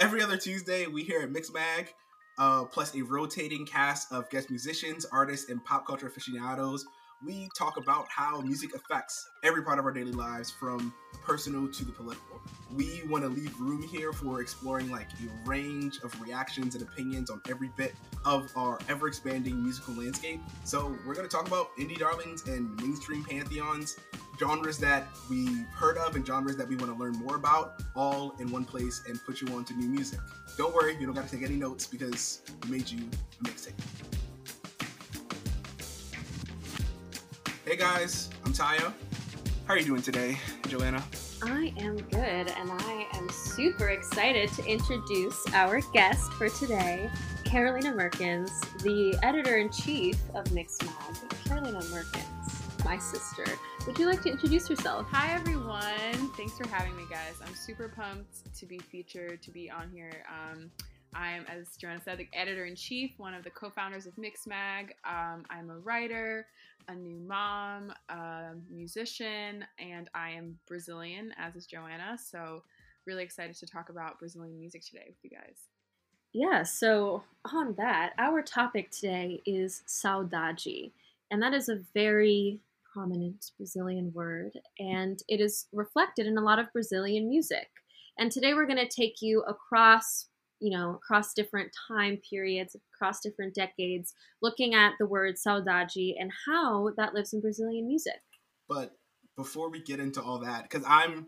Every other Tuesday, we here at Mixmag, uh, plus a rotating cast of guest musicians, artists, and pop culture aficionados, we talk about how music affects every part of our daily lives, from personal to the political. We want to leave room here for exploring like a range of reactions and opinions on every bit of our ever expanding musical landscape. So, we're going to talk about indie darlings and mainstream pantheons, genres that we've heard of and genres that we want to learn more about, all in one place and put you on to new music. Don't worry, you don't got to take any notes because we made you a mixtape. Hey guys, I'm Tayo. How are you doing today, Joanna? I am good, and I am super excited to introduce our guest for today, Carolina Merkins, the editor in chief of Mixmag. Carolina Merkins, my sister. Would you like to introduce yourself? Hi, everyone. Thanks for having me, guys. I'm super pumped to be featured, to be on here. Um, I'm, as Joanna said, the editor in chief, one of the co founders of Mixmag. Um, I'm a writer, a new mom, a musician, and I am Brazilian, as is Joanna. So, really excited to talk about Brazilian music today with you guys. Yeah, so on that, our topic today is saudade, and that is a very prominent Brazilian word, and it is reflected in a lot of Brazilian music. And today we're going to take you across you know, across different time periods, across different decades, looking at the word saudade and how that lives in Brazilian music. But before we get into all that, because I'm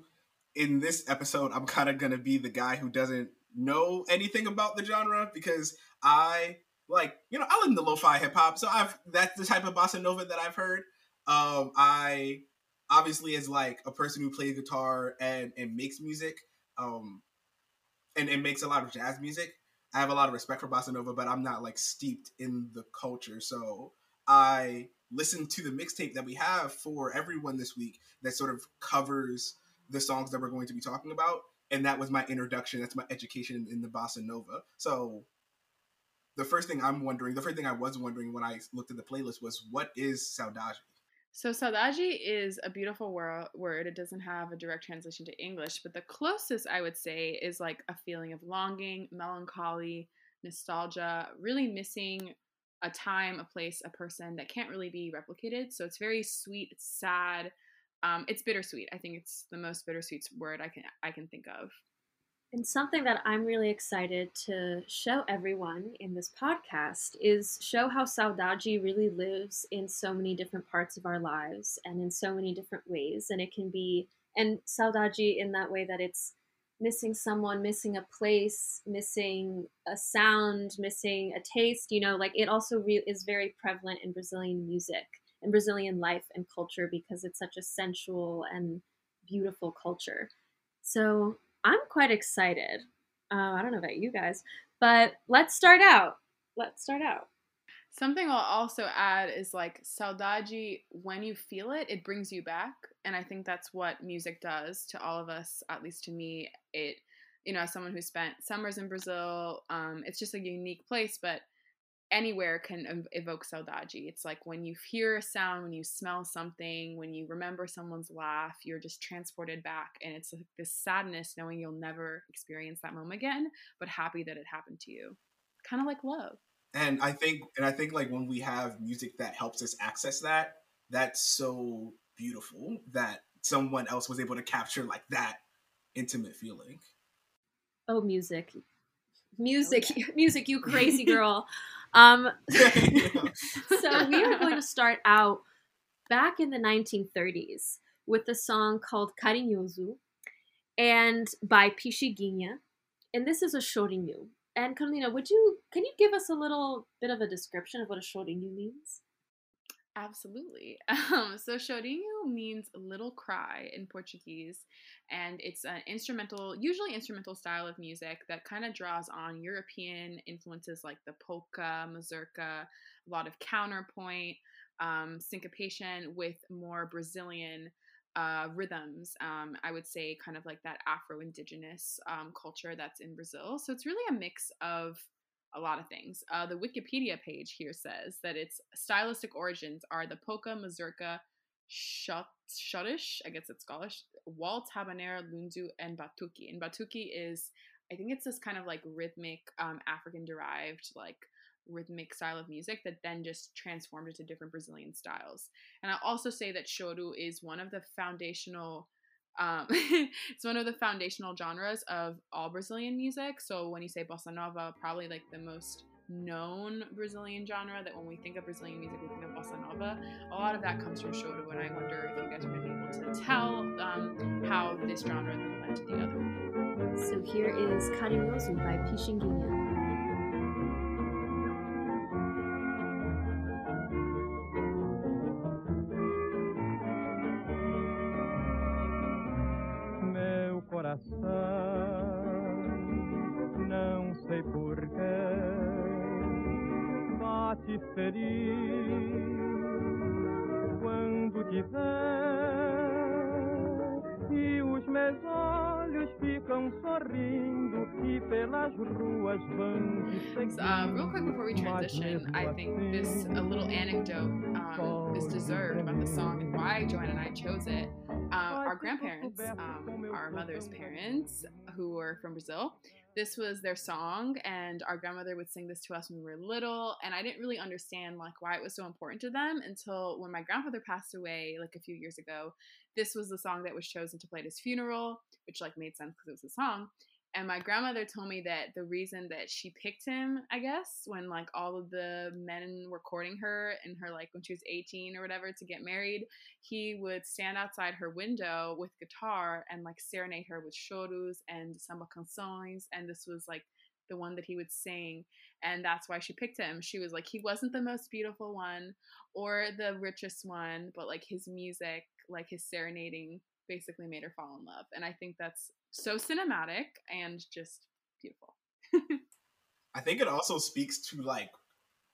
in this episode, I'm kind of going to be the guy who doesn't know anything about the genre because I like, you know, I listen to lo-fi hip hop, so I've that's the type of bossa nova that I've heard. Um, I obviously as like a person who plays guitar and and makes music, um, and, and makes a lot of jazz music. I have a lot of respect for bossa nova, but I'm not like steeped in the culture. So I listened to the mixtape that we have for everyone this week that sort of covers the songs that we're going to be talking about. And that was my introduction. That's my education in the bossa nova. So the first thing I'm wondering, the first thing I was wondering when I looked at the playlist was what is saudade? So saudade is a beautiful wor- word. It doesn't have a direct translation to English, but the closest I would say is like a feeling of longing, melancholy, nostalgia, really missing a time, a place, a person that can't really be replicated. So it's very sweet, sad, um, it's bittersweet. I think it's the most bittersweet word I can I can think of. And something that I'm really excited to show everyone in this podcast is show how saudade really lives in so many different parts of our lives and in so many different ways. And it can be, and saudade in that way that it's missing someone, missing a place, missing a sound, missing a taste, you know, like it also re- is very prevalent in Brazilian music and Brazilian life and culture because it's such a sensual and beautiful culture. So I'm quite excited. Uh, I don't know about you guys, but let's start out. Let's start out. Something I'll also add is like saudade, when you feel it, it brings you back. And I think that's what music does to all of us, at least to me. It, you know, as someone who spent summers in Brazil, um, it's just a unique place, but anywhere can evoke saudade. It's like when you hear a sound, when you smell something, when you remember someone's laugh, you're just transported back. And it's like this sadness knowing you'll never experience that moment again, but happy that it happened to you. Kind of like love. And I think, and I think like when we have music that helps us access that, that's so beautiful that someone else was able to capture like that intimate feeling. Oh, music. Music, yeah. music, you crazy girl. Um, so we are going to start out back in the 1930s with a song called Carinhoso and by Pixinguinha. And this is a chorinho. And Carolina, would you can you give us a little bit of a description of what a chorinho means? Absolutely. Um, so chorinho means little cry in Portuguese, and it's an instrumental, usually instrumental style of music that kind of draws on European influences like the polka, mazurka, a lot of counterpoint, um, syncopation with more Brazilian uh, rhythms. Um, I would say kind of like that Afro-Indigenous um, culture that's in Brazil. So it's really a mix of a lot of things. Uh, the Wikipedia page here says that its stylistic origins are the polka, mazurka, shut, schottisch, I guess it's Scottish, waltz, habanera, lundu, and batuque. And batuque is I think it's this kind of like rhythmic, um, African derived, like rhythmic style of music that then just transformed into different Brazilian styles. And I'll also say that choro is one of the foundational um, it's one of the foundational genres of all Brazilian music. So when you say bossa nova, probably like the most known Brazilian genre that when we think of Brazilian music, we think of bossa nova. A lot of that comes from choro, and I wonder if you guys are going to be able to tell um, how this genre then led to the other. So here is Carinhoso by Pixinguinha. About the song and why Joanna and I chose it. Uh, our grandparents, um, our mother's parents, who were from Brazil, this was their song and our grandmother would sing this to us when we were little and i didn't really understand like why it was so important to them until when my grandfather passed away like a few years ago this was the song that was chosen to play at his funeral which like made sense because it was a song and my grandmother told me that the reason that she picked him, I guess, when like all of the men were courting her and her like when she was 18 or whatever to get married, he would stand outside her window with guitar and like serenade her with choros and samba canções. And this was like the one that he would sing and that's why she picked him she was like he wasn't the most beautiful one or the richest one but like his music like his serenading basically made her fall in love and i think that's so cinematic and just beautiful. I think it also speaks to like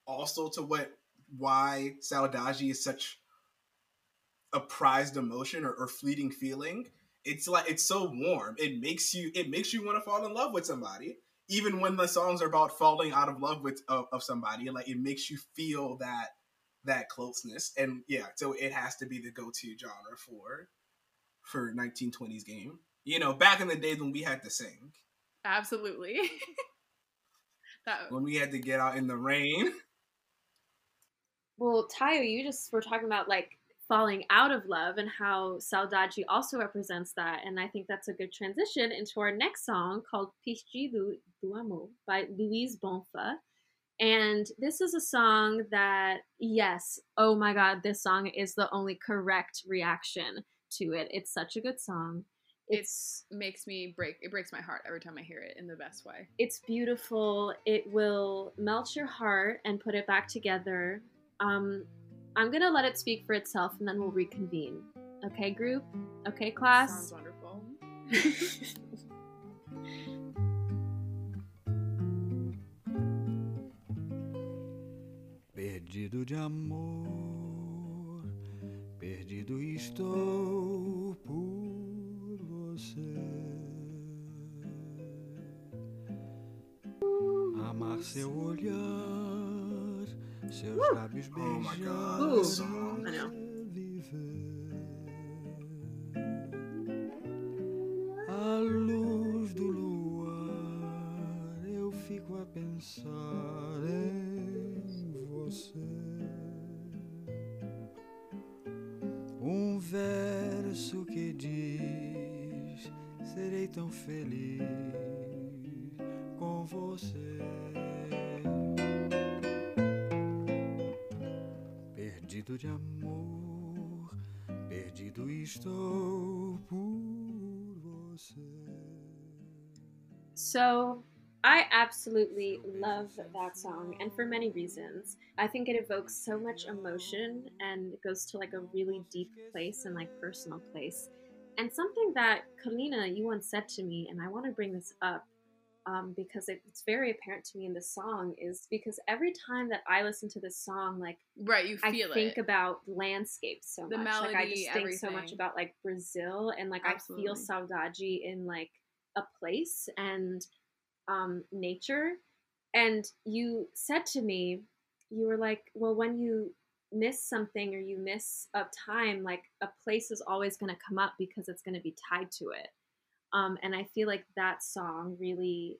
also to what why Saudade is such a prized emotion or, or fleeting feeling. It's like it's so warm. It makes you it makes you want to fall in love with somebody. Even when the songs are about falling out of love with of, of somebody, like it makes you feel that that closeness. And yeah, so it has to be the go-to genre for for 1920s game you know, back in the days when we had to sing. Absolutely. that when we had to get out in the rain. Well, Tayo, you just were talking about like falling out of love and how Saudade also represents that. And I think that's a good transition into our next song called Perdido de Amor by Luiz Bonfa. And this is a song that, yes, oh my God, this song is the only correct reaction to it. It's such a good song it's it makes me break it breaks my heart every time I hear it in the best way. It's beautiful. It will melt your heart and put it back together. Um, I'm gonna let it speak for itself and then we'll reconvene. Okay, group? Okay, class? Sounds wonderful. Perdido de amor, perdido estou por você. Amar seu olhar, seus uh! lábios beijar, uh! So, I absolutely love that song, and for many reasons. I think it evokes so much emotion and goes to like a really deep place and like personal place. And something that Kalina, you once said to me, and I want to bring this up um, because it, it's very apparent to me in the song, is because every time that I listen to this song, like right, you feel I think about landscapes so the much. Melody, like I just everything. think so much about like Brazil, and like Absolutely. I feel saudade in like a place and um, nature. And you said to me, you were like, well, when you miss something or you miss a time, like a place is always going to come up because it's going to be tied to it. Um, and I feel like that song really,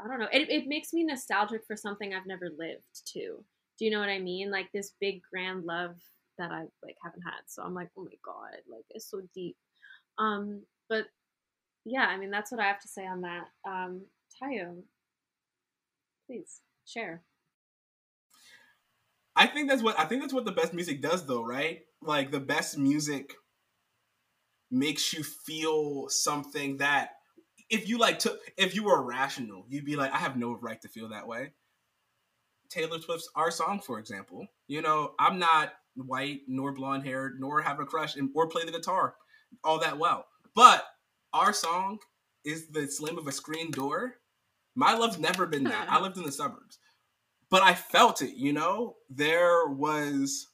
I don't know, it, it makes me nostalgic for something I've never lived to. Do you know what I mean? Like this big grand love that I like haven't had. So I'm like, oh my god, like it's so deep. Um, but yeah, I mean that's what I have to say on that. Um, Tayo, please share. I think that's what I think that's what the best music does though, right? Like the best music makes you feel something that if you like took if you were rational, you'd be like, I have no right to feel that way. Taylor Swift's Our Song, for example. You know, I'm not white nor blonde haired nor have a crush and, or play the guitar all that well. But Our Song is the slam of a screen door. My love's never been that. I lived in the suburbs. But I felt it, you know? There was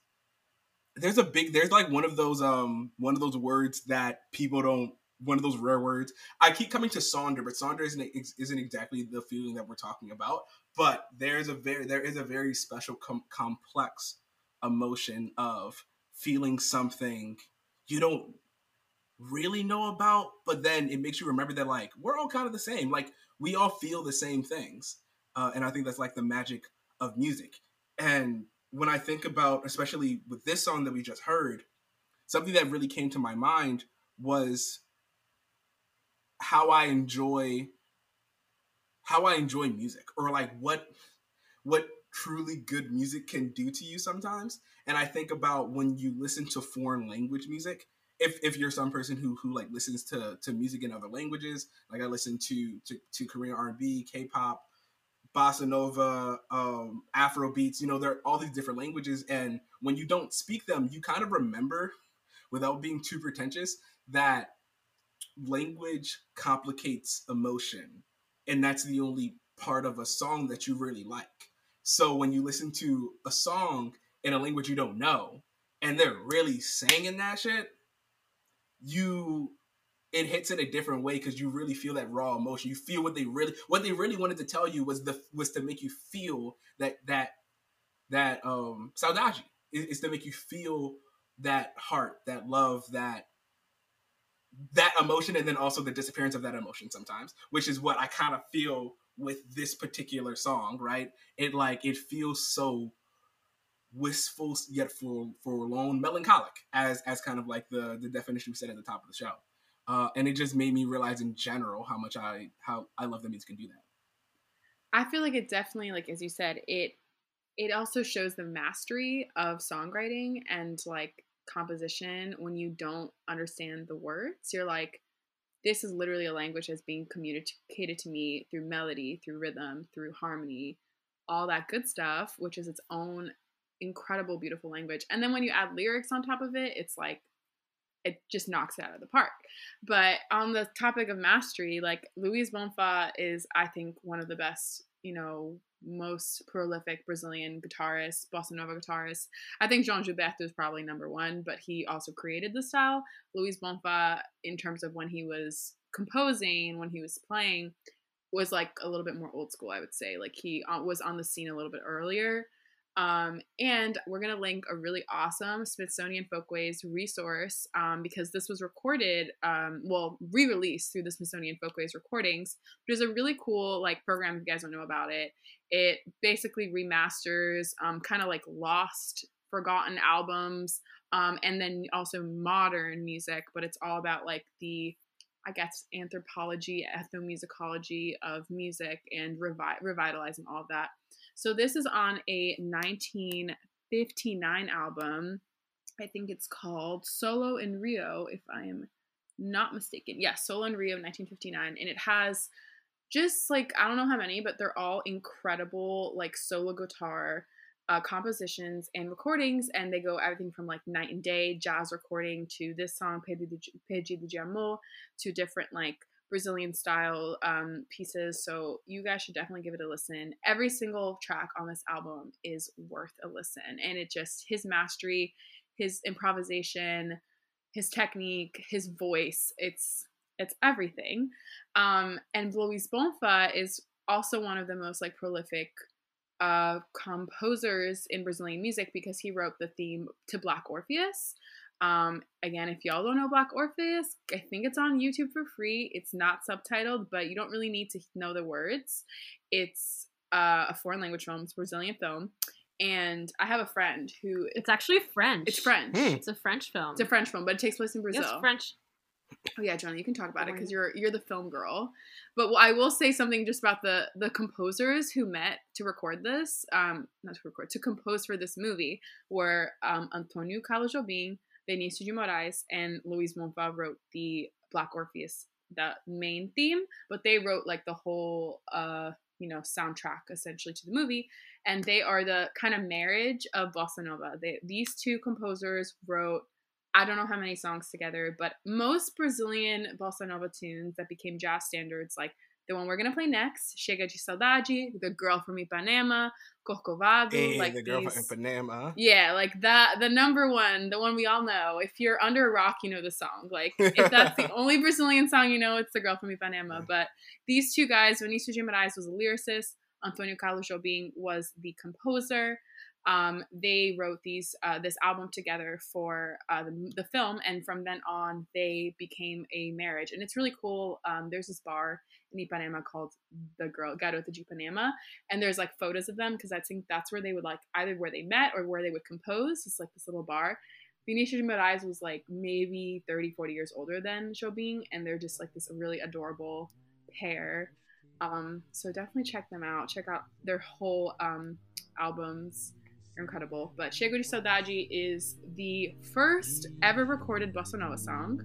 there's a big there's like one of those um one of those words that people don't one of those rare words. I keep coming to Sonder, but Sonder isn't isn't exactly the feeling that we're talking about. But there's a very there is a very special com- complex emotion of feeling something you don't really know about, but then it makes you remember that like we're all kind of the same. Like we all feel the same things, uh, and I think that's like the magic of music. And when I think about, especially with this song that we just heard, something that really came to my mind was how I enjoy how I enjoy music or like what what truly good music can do to you sometimes. And I think about when you listen to foreign language music, if, if you're some person who who like listens to to music in other languages, like I listen to to, to Korean R&B, K-pop, bossa nova, um, Afro beats, you know, there are all these different languages. And when you don't speak them, you kind of remember, without being too pretentious, that language complicates emotion. And that's the only part of a song that you really like. So when you listen to a song in a language you don't know, and they're really singing that shit, you it hits in a different way because you really feel that raw emotion. You feel what they really what they really wanted to tell you was the was to make you feel that that that um saudade is, to make you feel that heart, that love, that that emotion, and then also the disappearance of that emotion sometimes, which is what I kind of feel with this particular song. Right? It like it feels so wistful yet for forlorn, melancholic, as as kind of like the the definition we said at the top of the show. Uh, and it just made me realize in general how much I how I love that music can do that. I feel like it definitely, like as you said, it it also shows the mastery of songwriting and like composition when you don't understand the words. You're like, this is literally a language that's being communicated to me through melody, through rhythm, through harmony, all that good stuff, which is its own incredible, beautiful language. And then when you add lyrics on top of it, it's like it just knocks it out of the park. But on the topic of mastery, like Luiz Bonfa is, I think, one of the best, you know, most prolific Brazilian guitarist, bossa nova guitarist. I think João Gilberto is probably number one, but he also created the style. Luiz Bonfa, in terms of when he was composing, when he was playing, was like a little bit more old school, I would say. Like he uh, was on the scene a little bit earlier. Um, and we're going to link a really awesome Smithsonian Folkways resource um, because this was recorded, um, well, re released through the Smithsonian Folkways recordings. There's a really cool like program if you guys don't know about it. It basically remasters um, kind of like lost, forgotten albums um, and then also modern music, but it's all about like the I guess anthropology, ethnomusicology of music and revi- revitalizing all of that. So this is on a 1959 album. I think it's called Solo in Rio, if I am not mistaken. Yes, yeah, Solo in Rio 1959. And it has just like, I don't know how many, but they're all incredible, like solo guitar uh, compositions and recordings. And they go everything from like night and day, jazz recording to this song, Perdido de Amor, to different like Brazilian style um, pieces. So you guys should definitely give it a listen. Every single track on this album is worth a listen. And it just, his mastery, his improvisation, his technique, his voice, it's, it's everything. Um, and Luiz Bonfa is also one of the most like prolific uh, composers in Brazilian music because he wrote the theme to Black Orpheus, Um, again, if y'all don't know Black Orpheus, I think it's on YouTube for free. It's not subtitled, but you don't really need to know the words. It's uh, a foreign language film. It's a Brazilian film. And I have a friend who It's actually French. it's French. Hmm. It's a French film. It's a French film, but it takes place in Brazil. It's French. Oh yeah, Johnny, you can talk about it because you're you're the film girl. But I will say something just about the the composers who met to record this, um, not to record, to compose for this movie were um, Antonio Carlos Jobim, Vinícius de Moraes, and Luiz Bonfa wrote the Black Orpheus, the main theme, but they wrote like the whole uh you know soundtrack essentially to the movie. And they are the kind of marriage of bossa nova. They, these two composers wrote I don't know how many songs together, but most Brazilian bossa nova tunes that became jazz standards, like the one we're gonna play next, Chega de Saudade, The Girl from Ipanema, Corcovado, Hey, like the girl these, from Ipanema. yeah, like that, the number one, the one we all know. If you're under a rock, you know the song. Like if that's the only Brazilian song you know, it's The Girl from Ipanema. But these two guys, Vinícius de Moraes was a lyricist, Antonio Carlos Jobim was the composer. Um, they wrote these uh, this album together for uh, the, the film, and from then on, they became a marriage. And it's really cool. Um, there's this bar in Ipanema called the Girl Garota de Ipanema, and there's like photos of them because I think that's where they would like either where they met or where they would compose. It's like this little bar. Vinicius Moraes was like maybe 30, 40 years older than Jobim, and they're just like this really adorable pair. Um, so definitely check them out. Check out their whole um, albums. Incredible. But Chega de Saudade is the first ever recorded bossa nova song.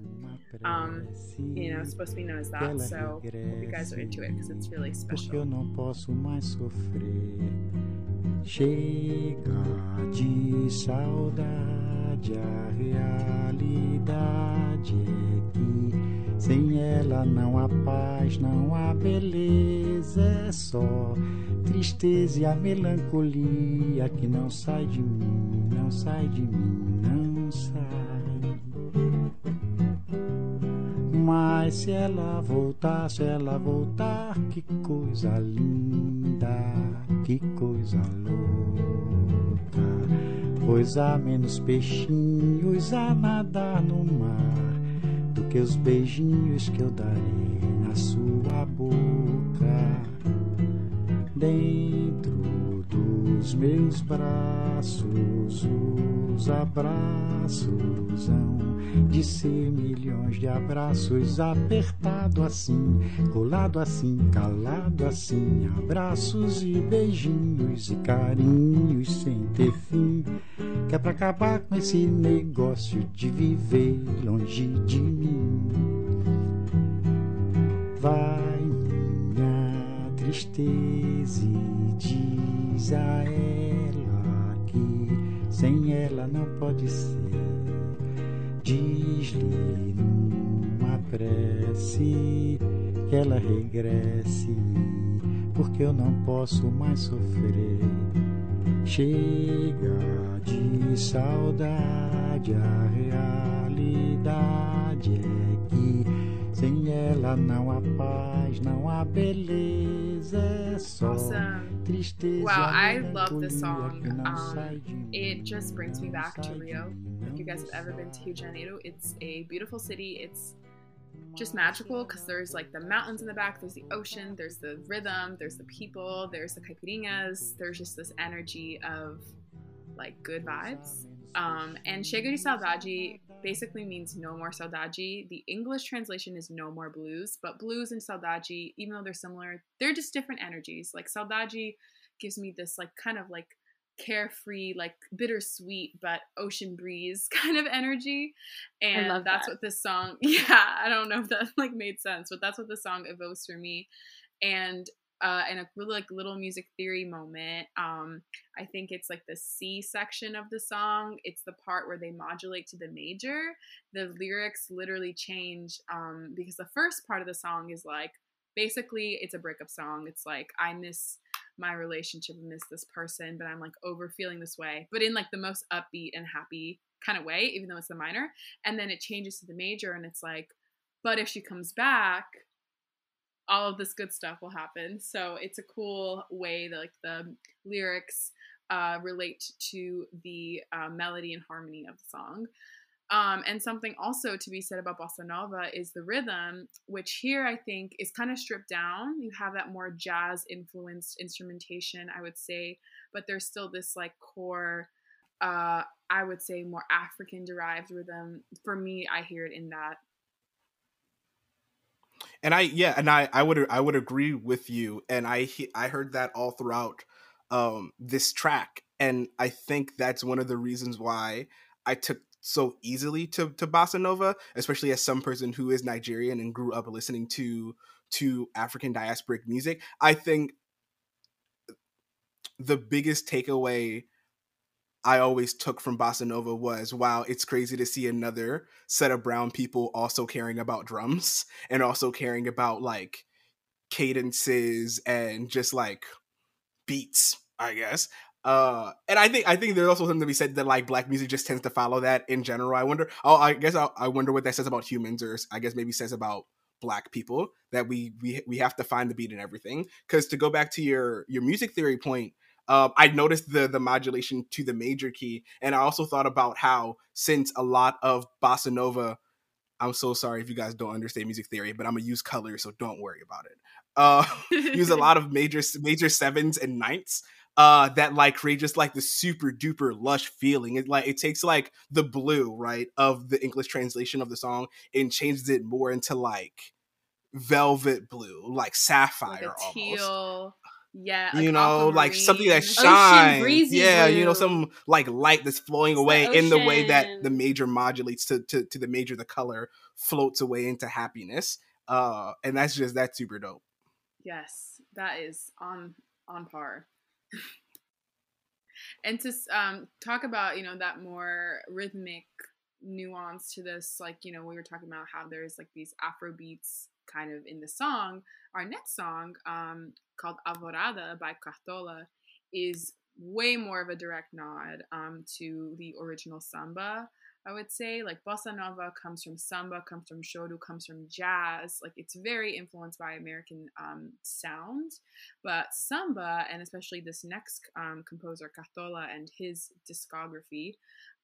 Um, you know, it's supposed to be known as that. So hope you guys are into it because it's really special. Chega de saudade, a realidade é que sem ela não há paz, não há beleza, é só tristeza e a melancolia que não sai de mim, não sai de mim, não sai. Mas se ela voltar, se ela voltar, que coisa linda, que coisa louca. Pois há menos peixinhos a nadar no mar que os beijinhos que eu darei na sua boca. Dentro dos meus braços, os abraços hão de ser milhões de abraços apertado assim, colado assim, calado assim, abraços e beijinhos e carinhos sem ter fim, que é pra acabar com esse negócio de viver longe de mim. Vai minha tristeza e diz a ela pode ser. Diz-lhe numa prece que ela regresse, porque eu não posso mais sofrer. Chega de saudade, a realidade é que sem ela não há paz, não há beleza, é só Awesome. Wow, I love this song. Um, sai de mim, It just brings me back to Rio. If you guys have ever been to. Rio de Janeiro, it's a beautiful city. It's just magical because there's like the mountains in the back, there's the ocean, there's the rhythm, there's the people, there's the caipirinhas, there's just this energy of like good vibes. Um, and de Saudade basically means no more saudade. The English translation is no more blues, but blues and saudade, even though they're similar, they're just different energies. Like saudade gives me this like kind of like carefree, like bittersweet but ocean breeze kind of energy. And love that's that. what this song yeah, I don't know if that like made sense, but that's what the song evokes for me. And uh, and a really like little music theory moment. Um, I think it's like the C section of the song. It's the part where they modulate to the major. The lyrics literally change um, because the first part of the song is like basically it's a breakup song. It's like I miss my relationship, I miss this person, but I'm like over feeling this way, but in like the most upbeat and happy kind of way, even though it's the minor. And then it changes to the major, and it's like, but if she comes back, all of this good stuff will happen. So it's a cool way that like the lyrics uh, relate to the uh, melody and harmony of the song. Um, and something also to be said about bossa nova is the rhythm, which here I think is kind of stripped down. You have that more jazz influenced instrumentation, I would say, but there's still this like core, uh, I would say, more African derived rhythm. For me, I hear it in that. And I yeah, and I I would I would agree with you, and I I heard that all throughout um, this track, and I think that's one of the reasons why I took so easily to to bossa nova, especially as some person who is Nigerian and grew up listening to to African diasporic music. I think the biggest takeaway I always took from bossa nova was wow, it's crazy to see another set of brown people also caring about drums and also caring about like cadences and just like beats, I guess. Uh, and I think I think there's also something to be said that like black music just tends to follow that in general. I wonder. Oh, I guess I, I wonder what that says about humans, or I guess maybe says about black people that we we we have to find the beat in everything. Because to go back to your your music theory point, uh, I noticed the the modulation to the major key, and I also thought about how since a lot of bossa nova, I'm so sorry if you guys don't understand music theory, but I'm gonna use colors, so don't worry about it. Uh, use a lot of major major sevens and ninths uh that like create just like the super duper lush feeling it like it takes like the blue right of the english translation of the song and changes it more into like velvet blue like sapphire like teal almost. Yeah like you know like something that shines. yeah blue. you know some like light that's flowing it's away in the way that the major modulates to, to to the major the color floats away into happiness uh and that's just that's super dope. Yes that is on on par. And to um, talk about you know that more rhythmic nuance to this like you know we were talking about how there's like these afro beats kind of in the song. Our next song um, called alvorada by cartola is way more of a direct nod um, to the original samba I would say. Like bossa nova comes from samba, comes from choro, comes from jazz. Like it's very influenced by American um, sound. But samba, and especially this next um, composer, Cartola, and his discography,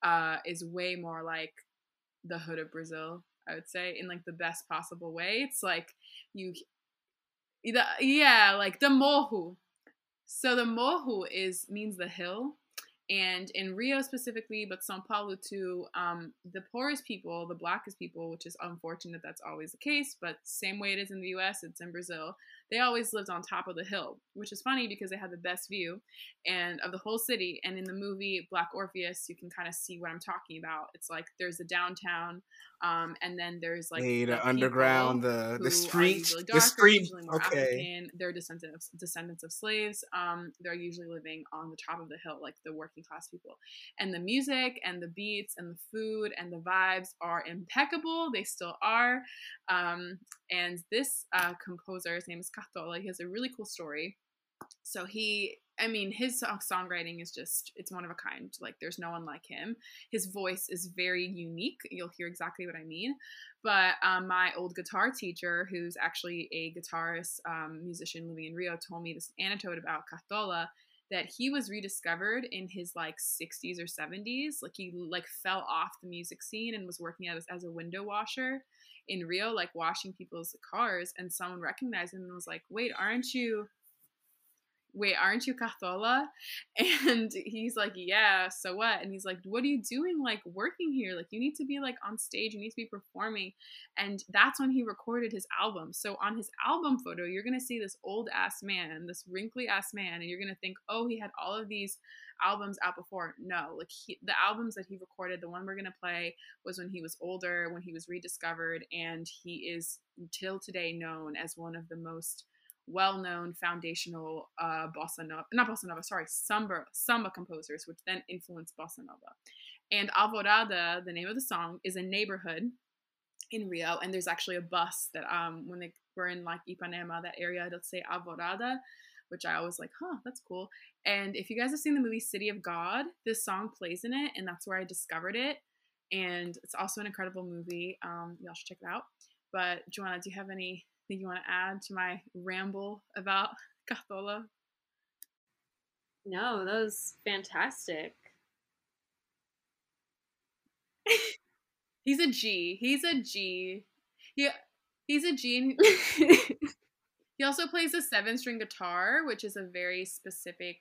uh, is way more like the hood of Brazil. I would say in like the best possible way. It's like you, yeah, like the morro. So the morro is means the hill and in Rio specifically, but Sao Paulo too, um, the poorest people, the blackest people, which is unfortunate that's always the case, but same way it is in the US, it's in Brazil they always lived on top of the hill, which is funny because they had the best view and of the whole city. And in the movie Black Orpheus, you can kind of see what I'm talking about. It's like there's the downtown, um, and then there's like the, the underground, the the street, darker, the street. Okay, African. they're descendants of, descendants of slaves. Um, they're usually living on the top of the hill, like the working class people. And the music and the beats and the food and the vibes are impeccable. They still are. Um, and this uh, composer, his name is Cartola, he has a really cool story. So he, I mean, his songwriting is just, it's one of a kind. Like, there's no one like him. His voice is very unique. You'll hear exactly what I mean. But um, my old guitar teacher, who's actually a guitarist, um, musician living in Rio, told me this anecdote about Cartola that he was rediscovered in his like 60s or 70s like he like fell off the music scene and was working as, as a window washer in Rio, like washing people's cars, and someone recognized him and was like, "Wait, aren't you?" Wait, aren't you Cartola? And he's like, Yeah, so what? And he's like, What are you doing like working here? Like you need to be like on stage, you need to be performing. And that's when he recorded his album. So on his album photo, you're gonna see this old ass man, this wrinkly ass man, and you're gonna think, Oh, he had all of these albums out before. No, like he, the albums that he recorded, the one we're gonna play was when he was older, when he was rediscovered, and he is till today known as one of the most well-known foundational uh, bossa nova, not bossa nova, sorry, samba samba composers, which then influenced bossa nova. And Alvorada, the name of the song, is a neighborhood in Rio, and there's actually a bus that um when they were in like Ipanema, that area, it'll say Alvorada, which I always like, huh, that's cool. And if you guys have seen the movie City of God, this song plays in it, and that's where I discovered it. And it's also an incredible movie. Um, y'all should check it out. But Joanna, do you have anything you want to add to my ramble about Cartola? No, that was fantastic. He's a G. He's a G. He he's a G. He also plays a seven string guitar, which is a very specific.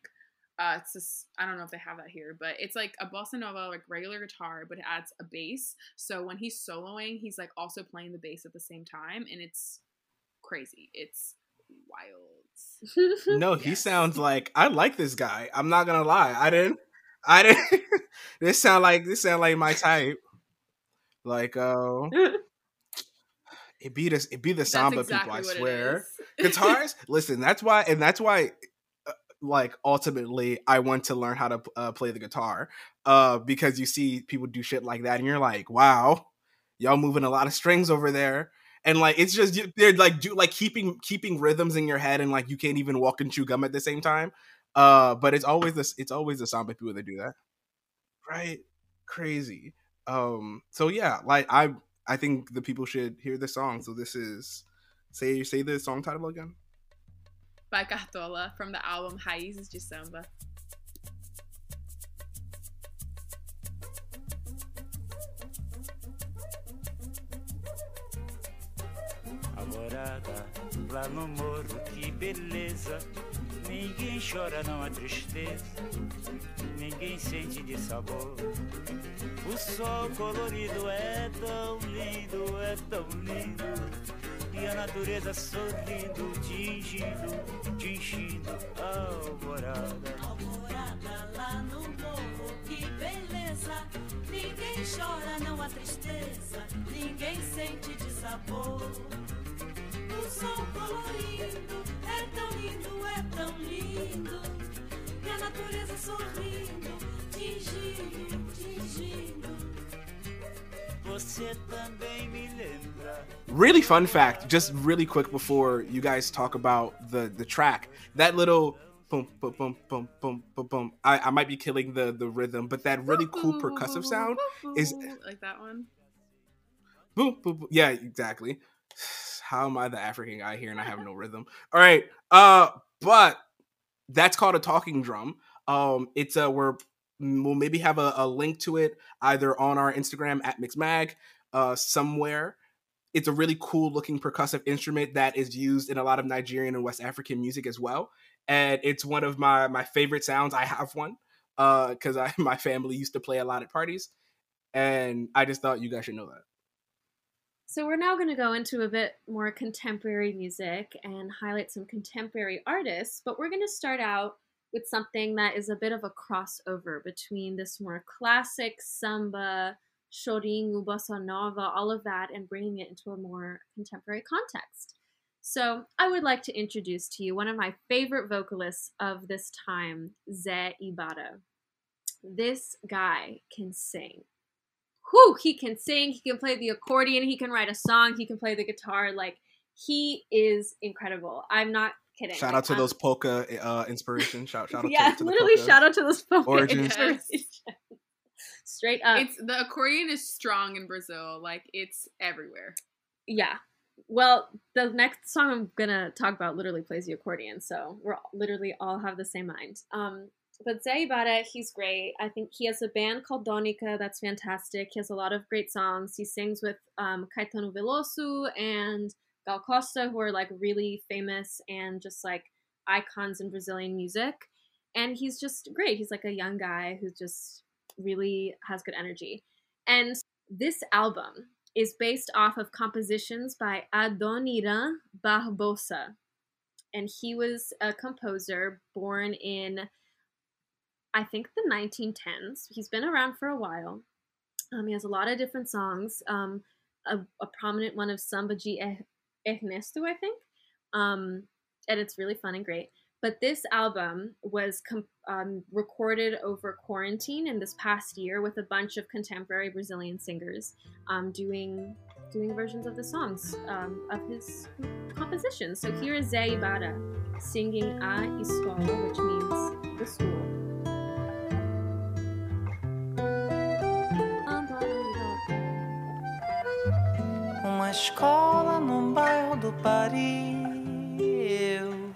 Uh, it's just, I don't know if they have that here, but it's like a bossa nova, like regular guitar, but it adds a bass. So when he's soloing, he's like also playing the bass at the same time, and it's crazy. It's wild. No, he Yes. sounds like I like this guy. I'm not gonna lie. I didn't. I didn't. this sound like this sound like my type. Like, uh, it be this. It be the samba exactly people. I swear. Guitars. listen, that's why, and that's why. uh, Like ultimately, I want to learn how to uh, play the guitar, uh, because you see people do shit like that, and you're like, wow, y'all moving a lot of strings over there and like it's just they're like do like keeping keeping rhythms in your head and like you can't even walk and chew gum at the same time uh but it's always this it's always the samba people that do that right crazy um so yeah like i i think the people should hear the song so this is say say the song title again By Cartola from the album Raízes de Samba. Alvorada, lá no morro, que beleza. Ninguém chora, não há tristeza. Ninguém sente de sabor. O sol colorido é tão lindo, é tão lindo. E a natureza sorrindo, tingindo, tingindo a alvorada. Alvorada lá no morro, que beleza. Ninguém chora, não há tristeza. Ninguém sente de sabor. O sol colorido é tão lindo, é tão lindo. E a natureza sorrindo, tingindo, tingindo. Você também me lembra. really fun fact just really quick before you guys talk about the the track that little boom boom boom boom boom boom boom i, I might be killing the the rhythm but that really cool percussive sound is- like that one. boom, boom, boom. Yeah, exactly. How am I the African guy here and I have no rhythm? All right. Uh, but that's called a talking drum. Um, it's a we're we'll maybe have a, a link to it either on our Instagram at Mixmag, uh, somewhere. It's a really cool looking percussive instrument that is used in a lot of Nigerian and West African music as well. And it's one of my my favorite sounds. I have one uh because I my family used to play a lot at parties. And I just thought you guys should know that. So we're now going to go into a bit more contemporary music and highlight some contemporary artists, but we're going to start out with something that is a bit of a crossover between this more classic samba, chorinho, bossa nova, all of that, and bringing it into a more contemporary context. So I would like to introduce to you one of my favorite vocalists of this time, Zé Ibarra. This guy can sing whew, he can sing, he can play the accordion, he can write a song, he can play the guitar. Like he is incredible. I'm not kidding. Shout out to I'm- those polka uh, inspiration. Shout, shout out yeah, to, to the literally polka. shout out to those folk origins. Straight up. it's the accordion is strong in Brazil. Like it's everywhere. yeah. Well, the next song I'm gonna talk about literally plays the accordion, so we're all, literally all have the same mind. Um, but Zé Ibarra, he's great. I think he has a band called Donica that's fantastic. He has a lot of great songs. He sings with um, Caetano Veloso and Gal Costa, who are like really famous and just like icons in Brazilian music. And he's just great. He's like a young guy who just really has good energy. And this album is based off of compositions by Adoniran Barbosa. And he was a composer born in, I think, the 1910s. He's been around for a while. Um, he has a lot of different songs. Um, a, a prominent one of Samba Er- Ernesto, I think. Um, and it's really fun and great. But this album was com- um, recorded over quarantine in this past year with a bunch of contemporary Brazilian singers um, doing doing versions of the songs um, of his compositions. So here is Zé Ibarra singing A Escola, which means the school. Escola num bairro do Paris eu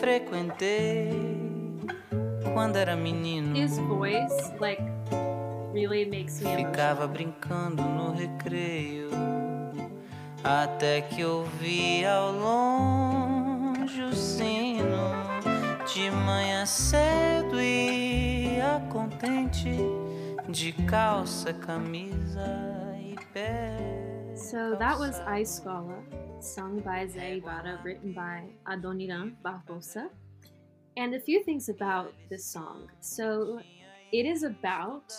frequentei quando era menino. His voice, like really makes me Ficava emotional. brincando no recreio, até que ouvi ao longe o sino de manhã cedo ia contente de calça, camisa e pé. So that was A Escola, sung by Zé Ibarra, written by Adoniran Barbosa. And a few things about this song. So it is about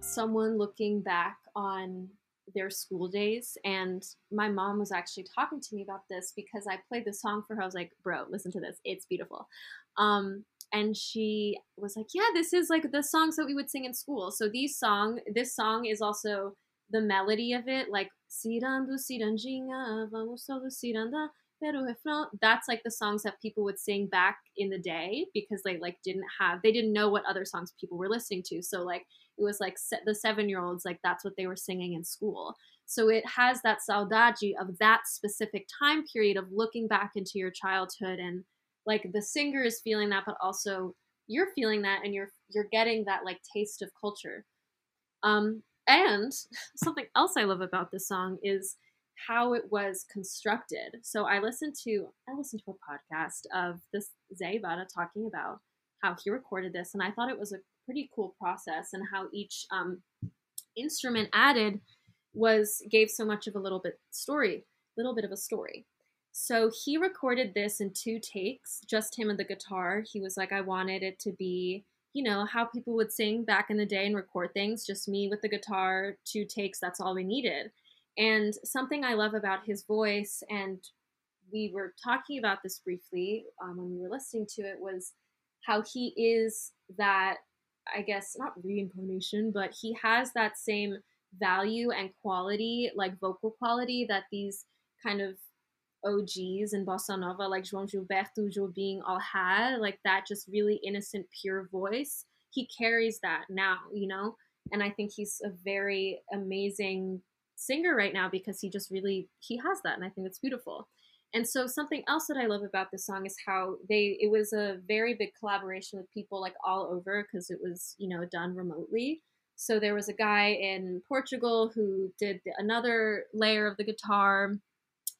someone looking back on their school days. And my mom was actually talking to me about this because I played the song for her. I was like, bro, listen to this. It's beautiful. Um, and she was like, yeah, this is like the songs that we would sing in school. So these song, this song is also the melody of it, like ciranda, cirandinha, vamos todos cirandar, pero refrão. That's like the songs that people would sing back in the day because they like didn't have, they didn't know what other songs people were listening to. So like it was like se- the seven year olds, like that's what they were singing in school. So it has that saudade of that specific time period of looking back into your childhood and like the singer is feeling that, but also you're feeling that and you're you're getting that like taste of culture. Um, and something else I love about this song is how it was constructed. So I listened to I listened to a podcast of this Zé Ibarra talking about how he recorded this, and I thought it was a pretty cool process and how each um, instrument added was gave so much of a little bit story, little bit of a story. So he recorded this in two takes, just him and the guitar. He was like, I wanted it to be, you know, how people would sing back in the day and record things, just me with the guitar, two takes, that's all we needed. And something I love about his voice, and we were talking about this briefly um, when we were listening to it, was how he is that, I guess, not reincarnation, but he has that same value and quality, like vocal quality, that these kind of OGs in bossa nova, like João Gilberto, Jobim, all had, like that just really innocent, pure voice. He carries that now, you know, and I think he's a very amazing singer right now because he just really he has that, and I think it's beautiful. And so something else that I love about this song is how they it was a very big collaboration with people like all over because it was you know done remotely. So there was a guy in Portugal who did another layer of the guitar.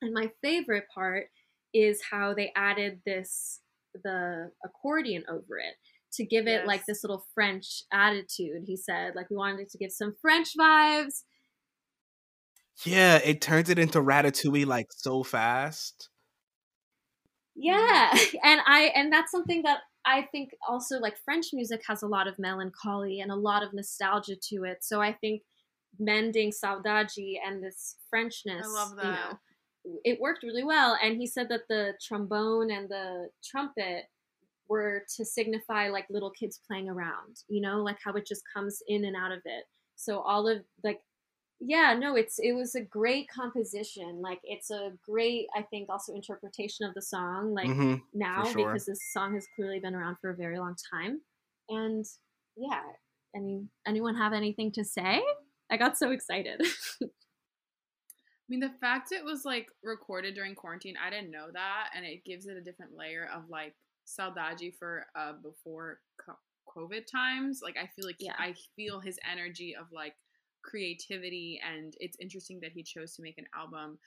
And my favorite part is how they added this the accordion over it to give it like this little French attitude. He said like we wanted it to give some French vibes. Yeah, it turns it into Ratatouille like so fast. Yeah, and I and that's something that I think also like French music has a lot of melancholy and a lot of nostalgia to it. So I think mending saudade and this Frenchness, I love you that. know, it worked really well. And he said that the trombone and the trumpet were to signify like little kids playing around, you know, like how it just comes in and out of it. So all of like yeah, no, it's it was a great composition. Like it's a great, I think, also interpretation of the song. Like Mhm, now sure. because this song has clearly been around for a very long time. And yeah, any anyone have anything to say? I got so excited. I mean, the fact it was like recorded during quarantine, I didn't know that, and it gives it a different layer of like saudade for uh before COVID times. Like, I feel like Yeah. I feel his energy of like creativity, and it's interesting that he chose to make an album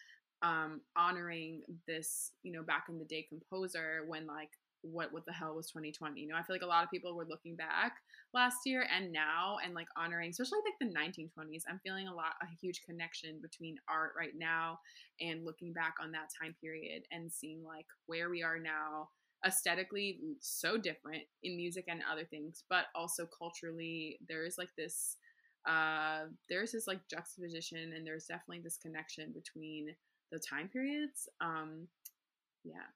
um honoring this, you know, back in the day composer when like what what the hell was 2020 you know i feel like a lot of people were looking back last year and now and like honoring especially like the 1920s i'm feeling a lot a huge connection between art right now and looking back on that time period and seeing like where we are now aesthetically so different in music and other things but also culturally there is like this uh there's this like juxtaposition and there's definitely this connection between the time periods um yeah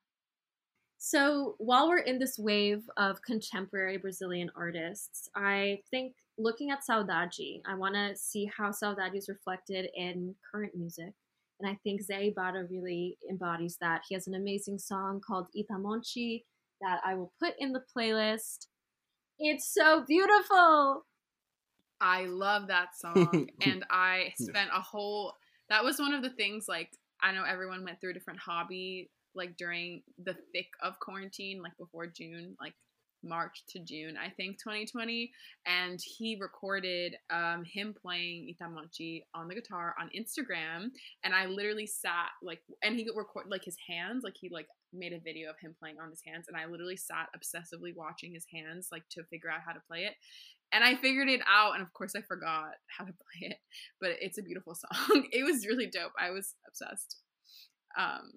So, while we're in this wave of contemporary Brazilian artists, I think looking at Saudade, I want to see how Saudade is reflected in current music. And I think Zé Ibarra really embodies that. He has an amazing song called Itamonte that I will put in the playlist. It's so beautiful. I love that song, and I spent a whole. That was one of the things. Like I know everyone went through a different hobby, like during the thick of quarantine, like before June, like March to June, I think 2020, and he recorded um, him playing Itamonte on the guitar on Instagram, and I literally sat like, and he could record like his hands, like he like made a video of him playing on his hands, and I literally sat obsessively watching his hands like to figure out how to play it, and I figured it out, and of course I forgot how to play it, but it's a beautiful song. it was really dope. I was obsessed. Um,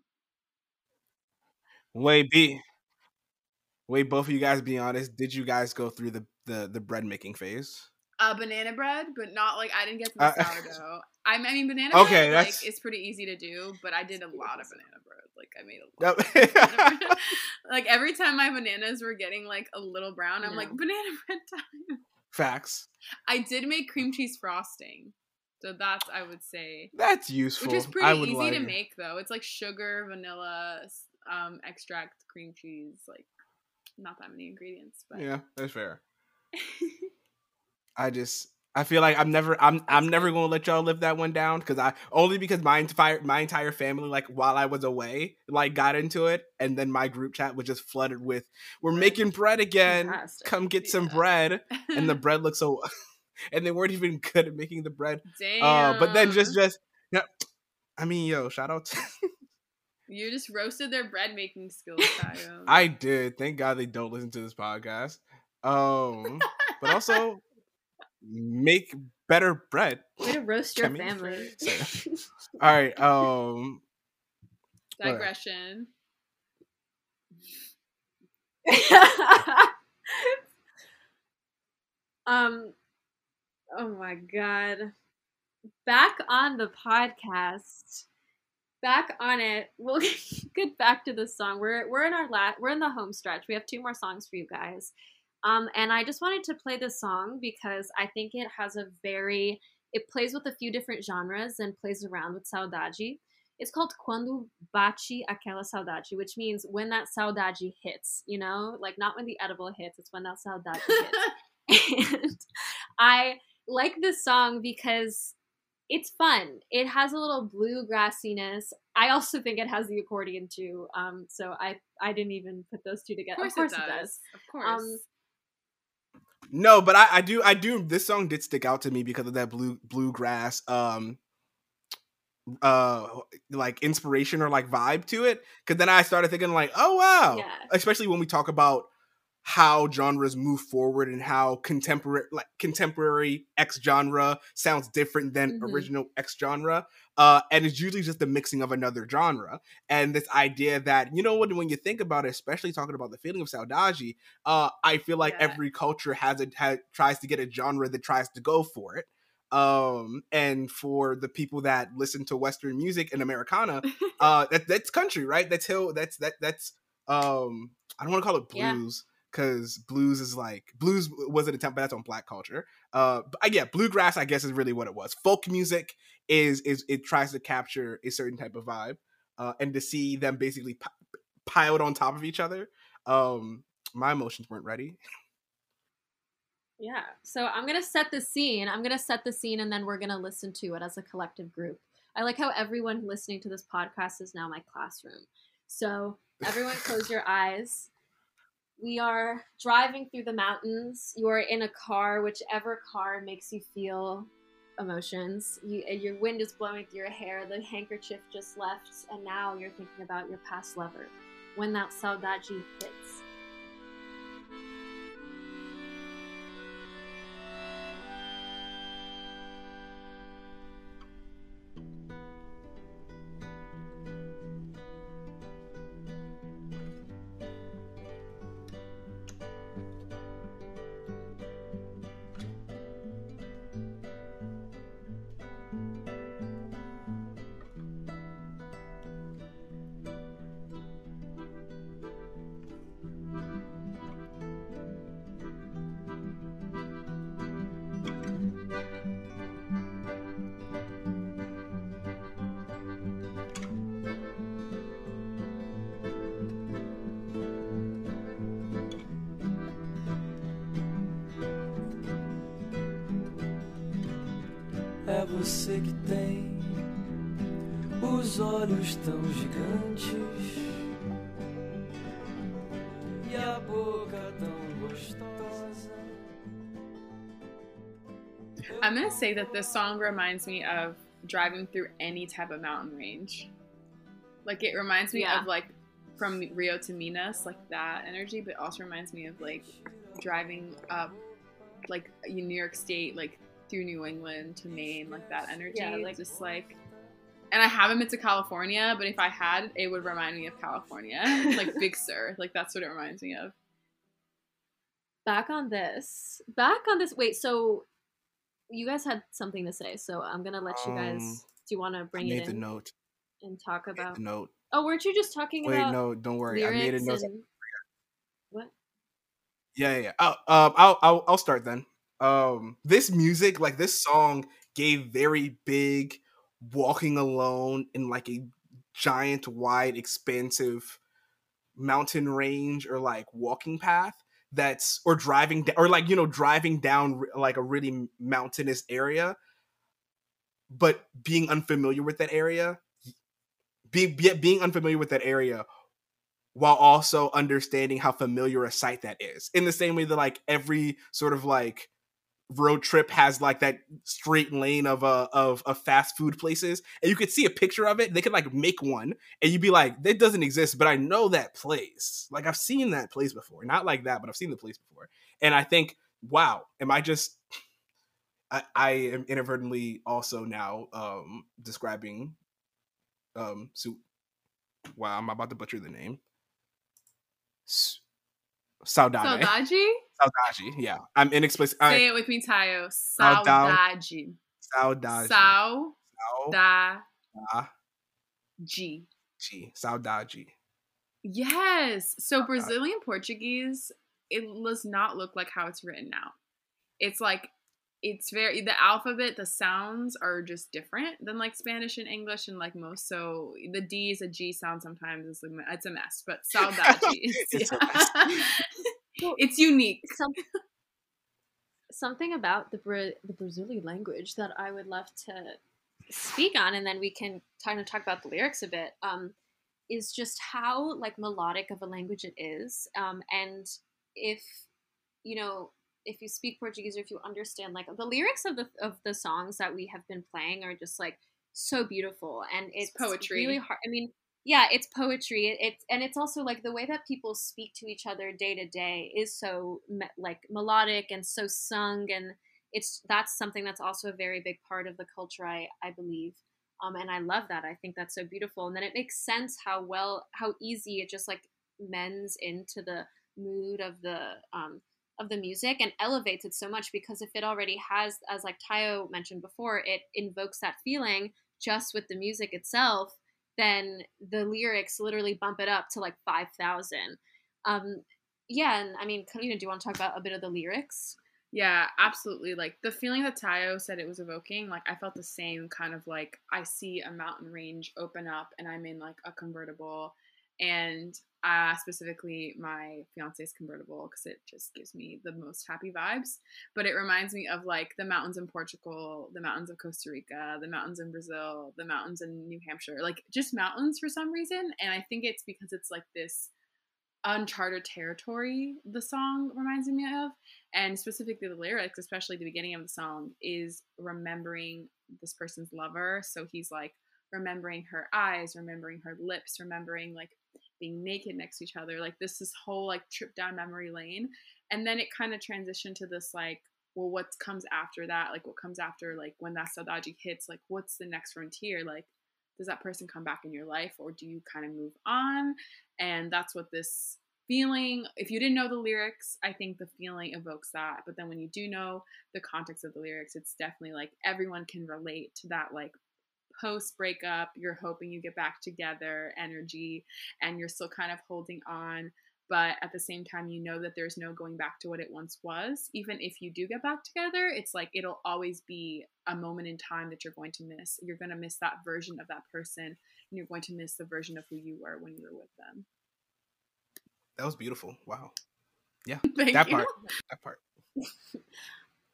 Wait, be wait, both of you guys be honest. Did you guys go through the the, the bread making phase? uh, banana bread, but not like I didn't get to the Uh, sourdough. I, I mean, banana Okay, bread that's- like it's pretty easy to do, but I did a lot of banana bread. Like I made a lot. Yep. of banana bread. like every time my bananas were getting like a little brown, I'm like banana bread time. Facts. I did make cream cheese frosting, so that's I would say, That's useful. which is pretty easy like to it. make though. It's like sugar, vanilla, s- um, extract, cream cheese, like not that many ingredients, but Yeah, that's fair. I just I feel like I'm never I'm I'm never gonna let y'all live that one down because I only because my entire my entire family like while I was away like got into it and then my group chat was just flooded with we're making bread again Fantastic. come get some bread and the bread looks so and they weren't even good at making the bread Damn. uh but then just just yeah I mean yo shout out to you just roasted their bread making skills, Kyle. I did thank God they don't listen to this podcast um but also make better bread Way to roast your family. Sorry. all right um digression. um oh my god back on the podcast back on it. We'll get back to the song. We're we're in our lat we're in the home stretch. We have two more songs for you guys. Um and i just wanted to play this song because i think it has a very it plays with a few different genres and plays around with saudade. It's called quando bate aquela saudade which means when that saudade hits you know? Like not when the edible hits it's when that saudade hits. And I like this song because it's fun. It has a little bluegrassiness. I also think it has the accordion too. Um, so I I didn't even put those two together. Of together. course, it, does. Of course. Um, No, but I, I do I do this song did stick out to me because of that blue bluegrass um uh like inspiration or like vibe to it. Cause then I started thinking like, oh wow. Yeah. Especially when we talk about how genres move forward and how contemporary like contemporary X genre sounds different than Mhm. original X genre. Uh and it's usually just the mixing of another genre. And this idea that, you know what, when you think about it, especially talking about the feeling of saudade, uh, I feel like Yeah. every culture has a tries to get a genre that tries to go for it. Um, and for the people that listen to Western music and Americana, uh, that that's country, right? That's hill. That's that that's um. I don't want to call it Yeah. Because blues is like blues was an attempt, but that's on black culture. Uh, but yeah, bluegrass, I guess, is really what it was. Folk music is is it tries to capture a certain type of vibe, uh, and to see them basically pi- piled on top of each other, um, my emotions weren't ready. Yeah. So I'm gonna set the scene. I'm gonna set the scene, and then we're gonna listen to it as a collective group. I like how everyone listening to this podcast is now my classroom. So everyone, close your eyes. We are driving through the mountains. You are in a car, whichever car makes you feel emotions. You, your wind is blowing through your hair. The handkerchief just left, and now you're thinking about your past lover. When that saudade hits. Você que tem os olhos tão gigantes e a boca tão gostosa. I'm gonna say that this song reminds me of driving through any type of mountain range. Like it reminds me Yeah. of like from Rio to Minas, like that energy, but also reminds me of like driving up like in New York State, like through New England to Maine, like that energy. Yeah, like- just like and I haven't been to California, but if I had, it would remind me of California. like Big Sur. Like that's what it reminds me of. back on this back on this wait so you guys had something to say so i'm gonna let you guys Um, do you want to bring I bring made it the in note. and talk Made about the note. oh weren't you just talking Wait, about no, don't worry. I made a note. and what Yeah, yeah. yeah. Oh, um, I'll, I'll I'll start then. Um, this music, like this song, gave very big, walking alone in like a giant, wide, expansive mountain range or like walking path. That's or driving or like you know driving down like a really mountainous area, but being unfamiliar with that area, being being unfamiliar with that area while also understanding how familiar a site that is. In the same way that like every sort of like road trip has like that straight lane of uh of, of fast food places and you could see a picture of it they could like make one and you'd be like that doesn't exist but i know that place. Like i've seen that place before not like that but i've seen the place before and i think wow am i just i, I am inadvertently also now um describing um su- wow i'm about to butcher the name Saudade. Saudade? Saudade. Yeah, I'm inexplicit. I, Say it with me, Tayo. Saudade. Saudade. Saudade. Saudade. Saudade. Saudade. Yes. So Brazilian Portuguese, it does not look like how it's written out. It's like it's very the alphabet, the sounds are just different than like Spanish and English and like most. So the D is a G sound sometimes. It's a, it's a mess, but is- It's. Well, it's unique. some, something about the Bra- the Brazilian language that I would love to speak on, and then we can kind of talk about the lyrics a bit. Um, is just how like melodic of a language it is, um, and if you know if you speak Portuguese or if you understand like the lyrics of the of the songs that we have been playing are just like so beautiful, and it's, It's poetry. Really hard. I mean, yeah, it's poetry. It, it's and it's also like the way that people speak to each other day to day is so me- like melodic and so sung, and it's that's something that's also a very big part of the culture. I I believe. Um, and I love that. I think that's so beautiful. And then it makes sense how well, how easy it just like mends into the mood of the um, of the music and elevates it so much because if it already has, as like Tayo mentioned before, it invokes that feeling just with the music itself. Then the lyrics literally bump it up to like five thousand. Um, yeah, and I mean, do you want to talk about a bit of the lyrics? Yeah, absolutely. Like the feeling that Tayo said it was evoking, like I felt the same kind of like I see a mountain range open up and I'm in like a convertible and uh specifically my fiance's convertible because it just gives me the most happy vibes but it reminds me of like the mountains in portugal the mountains of costa rica the mountains in brazil the mountains in new hampshire like just mountains for some reason and i think it's because it's like this uncharted territory the song reminds me of and specifically the lyrics especially the beginning of the song is remembering this person's lover so he's like remembering her eyes remembering her lips remembering like being naked next to each other like this this whole like trip down memory lane. And then it kind of transitioned to this like well what comes after that? Like what comes after like when that saudade hits like what's the next frontier? Like does that person come back in your life or do you kind of move on? And that's what this feeling if you didn't know the lyrics i think the feeling evokes that. But then when you do know the context of the lyrics it's definitely like everyone can relate to that like post breakup you're hoping you get back together energy and you're still kind of holding on but at the same time you know that there's no going back to what it once was even if you do get back together it's like it'll always be a moment in time that you're going to miss you're going to miss that version of that person and you're going to miss the version of who you were when you were with them That was beautiful. Wow. Thank that you. part. That part.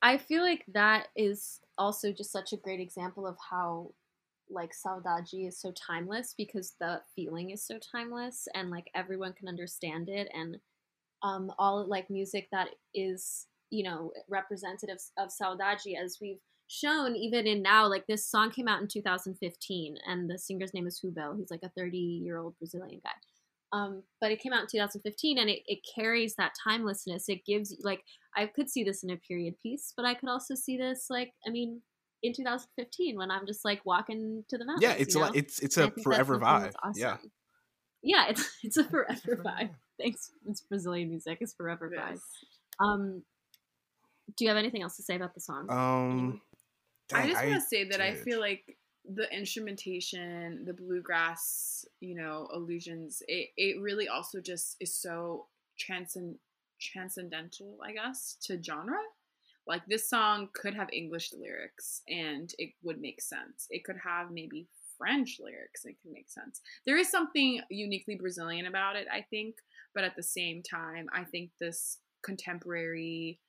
I feel like that is also just such a great example of how like saudade is so timeless because the feeling is so timeless and like everyone can understand it and um, all like music that is you know representative of saudade as we've shown even in now like this song came out in 2015 and the singer's name is Rubel he's like a 30 year old Brazilian guy. Um, but it came out in 2015 and it, it carries that timelessness. It gives like I could see this in a period piece but I could also see this like I mean in 2015 when I'm just like walking to the mountains Yeah, it's you a know? lot- it's it's And I a think that's forever vibe. awesome. Yeah. yeah it's it's a forever vibe thanks it's Brazilian music it's forever vibe um do you have anything else to say about the song Um, I just want to say that I feel like the instrumentation, the bluegrass, you know, illusions, it, it really also just is so transcend transcendental, I guess, to genre. Like this song could have English lyrics and it would make sense. It could have maybe French lyrics it could make sense. There is something uniquely Brazilian about it, I think, but at the same time, I think this contemporary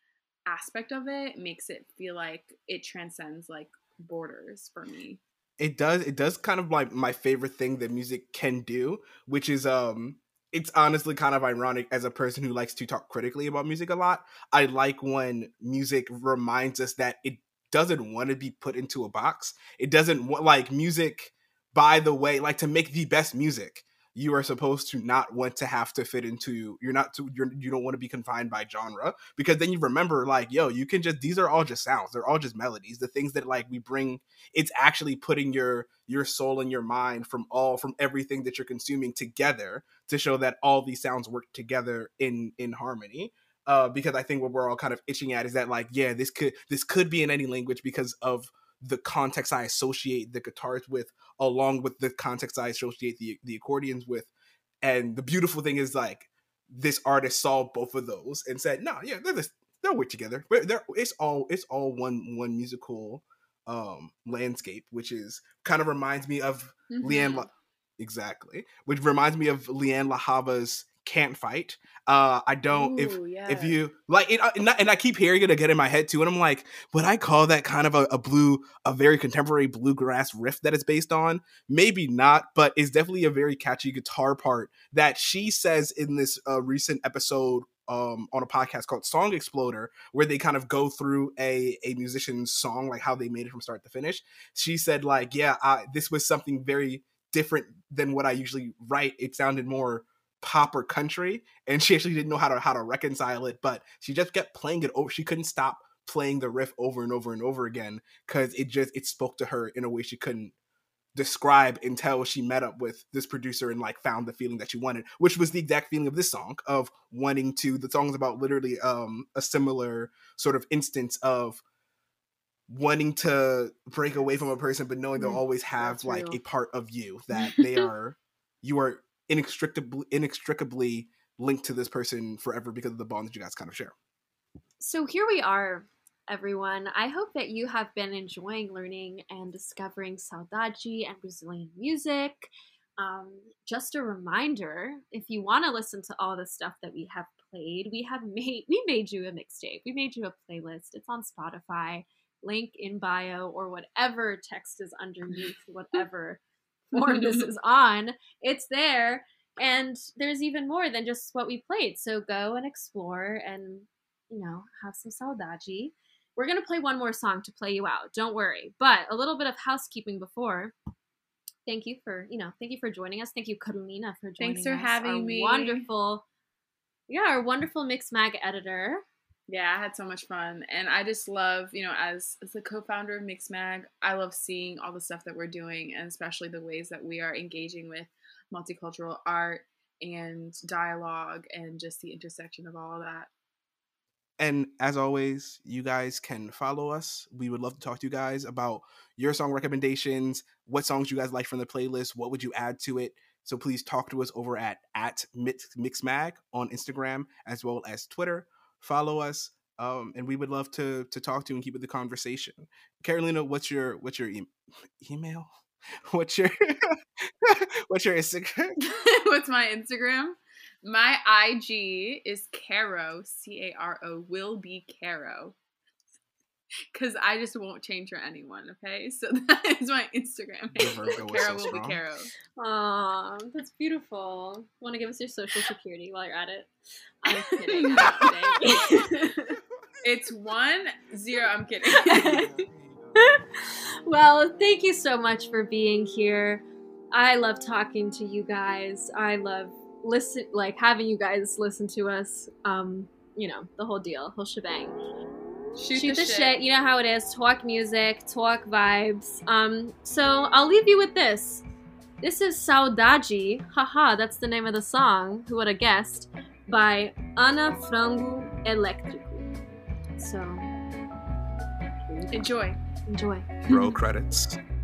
aspect of it makes it feel like it transcends like borders for me. it does it does kind of like my favorite thing that music can do which is um it's honestly kind of ironic as a person who likes to talk critically about music a lot i like when music reminds us that it doesn't want to be put into a box. It doesn't want like music by the way like to make the best music you are supposed to not want to have to fit into you're not to you're, you don't want to be confined by genre because then you remember like yo you can just these are all just sounds they're all just melodies the things that like we bring it's actually putting your your soul and your mind from all from everything that you're consuming together to show that all these sounds work together in in harmony. Uh because i think what we're all kind of itching at is that like yeah this could this could be in any language because of the context i associate the guitars with along with the context i associate the the accordions with and the beautiful thing is like this artist saw both of those and said no yeah they're this they'll work together But they're, it's all it's all one one musical um landscape which is kind of reminds me of Lianne Mhm. La- exactly which reminds me of Lianne La Havas' can't fight uh i don't if Ooh, yeah. if you like it, and, I, and I keep hearing it again in my head too and i'm like would i call that kind of a, a blue a very contemporary bluegrass riff that it's based on maybe not but it's definitely a very catchy guitar part that she says in this uh, recent episode um, on a podcast called Song Exploder, where they kind of go through a a musician's song, like how they made it from start to finish. She said, like, yeah, I, this was something very different than what I usually write. It sounded more pop or country, and she actually didn't know how to how to reconcile it. But she just kept playing it over. She couldn't stop playing the riff over and over and over again because it just it spoke to her in a way she couldn't describe until she met up with this producer and like found the feeling that she wanted which was the exact feeling of this song of wanting to the song's about literally um a similar sort of instance of wanting to break away from a person but knowing they'll Mm, always have that's like real. a part of you that they are you are inextricably inextricably linked to this person forever because of the bond that you guys kind of share So here we are, everyone. I hope that you have been enjoying learning and discovering saudade and Brazilian music. Um, just a reminder, if you want to listen to all the stuff that we have played, we have made we made you a mixtape. We made you a playlist. It's on Spotify. Link in bio or whatever text is underneath whatever form this is on. It's there. And there's even more than just what we played. So go and explore and you know, have some saudade. We're going to play one more song to play you out. Don't worry. But a little bit of housekeeping before. Thank you for, you know, thank you for joining us. Thank you, Carolina, for joining us. Thanks for us. having our me. Wonderful, yeah, our wonderful Mixmag editor. Yeah, I had so much fun. And I just love, you know, as, as the co founder of Mixmag, I love seeing all the stuff that we're doing and especially the ways that we are engaging with multicultural art and dialogue and just the intersection of all of that. And as always, you guys can follow us. We would love to talk to you guys about your song recommendations, what songs you guys like from the playlist, what would you add to it. So please talk to us over at at Mix, Mixmag on Instagram as well as Twitter. Follow us, um, and we would love to to talk to you and keep with the conversation. Carolina, what's your what's your e- email? What's your what's your Instagram? What's my Instagram? My IG is Caro, C A R O, will be Caro. because I just won't change for anyone. Okay, so that is my Instagram. The handle. Virgo is Caro so will be. Caro. Aw, that's beautiful. Want to give us your social security while you're at it? I'm kidding. I'm kidding. It's one zero. I'm kidding. well, thank you so much for being here. I love talking to you guys. I love listen like having you guys listen to us. Um, you know, the whole deal, whole shebang. Shoot, Shoot, the, shit. You know how it is. Talk music, talk vibes. Um, so I'll leave you with this. This is Saudade. haha, that's the name of the song, who would have guessed, by Ana Frango Elétrico. So, Enjoy. enjoy. Roll credits.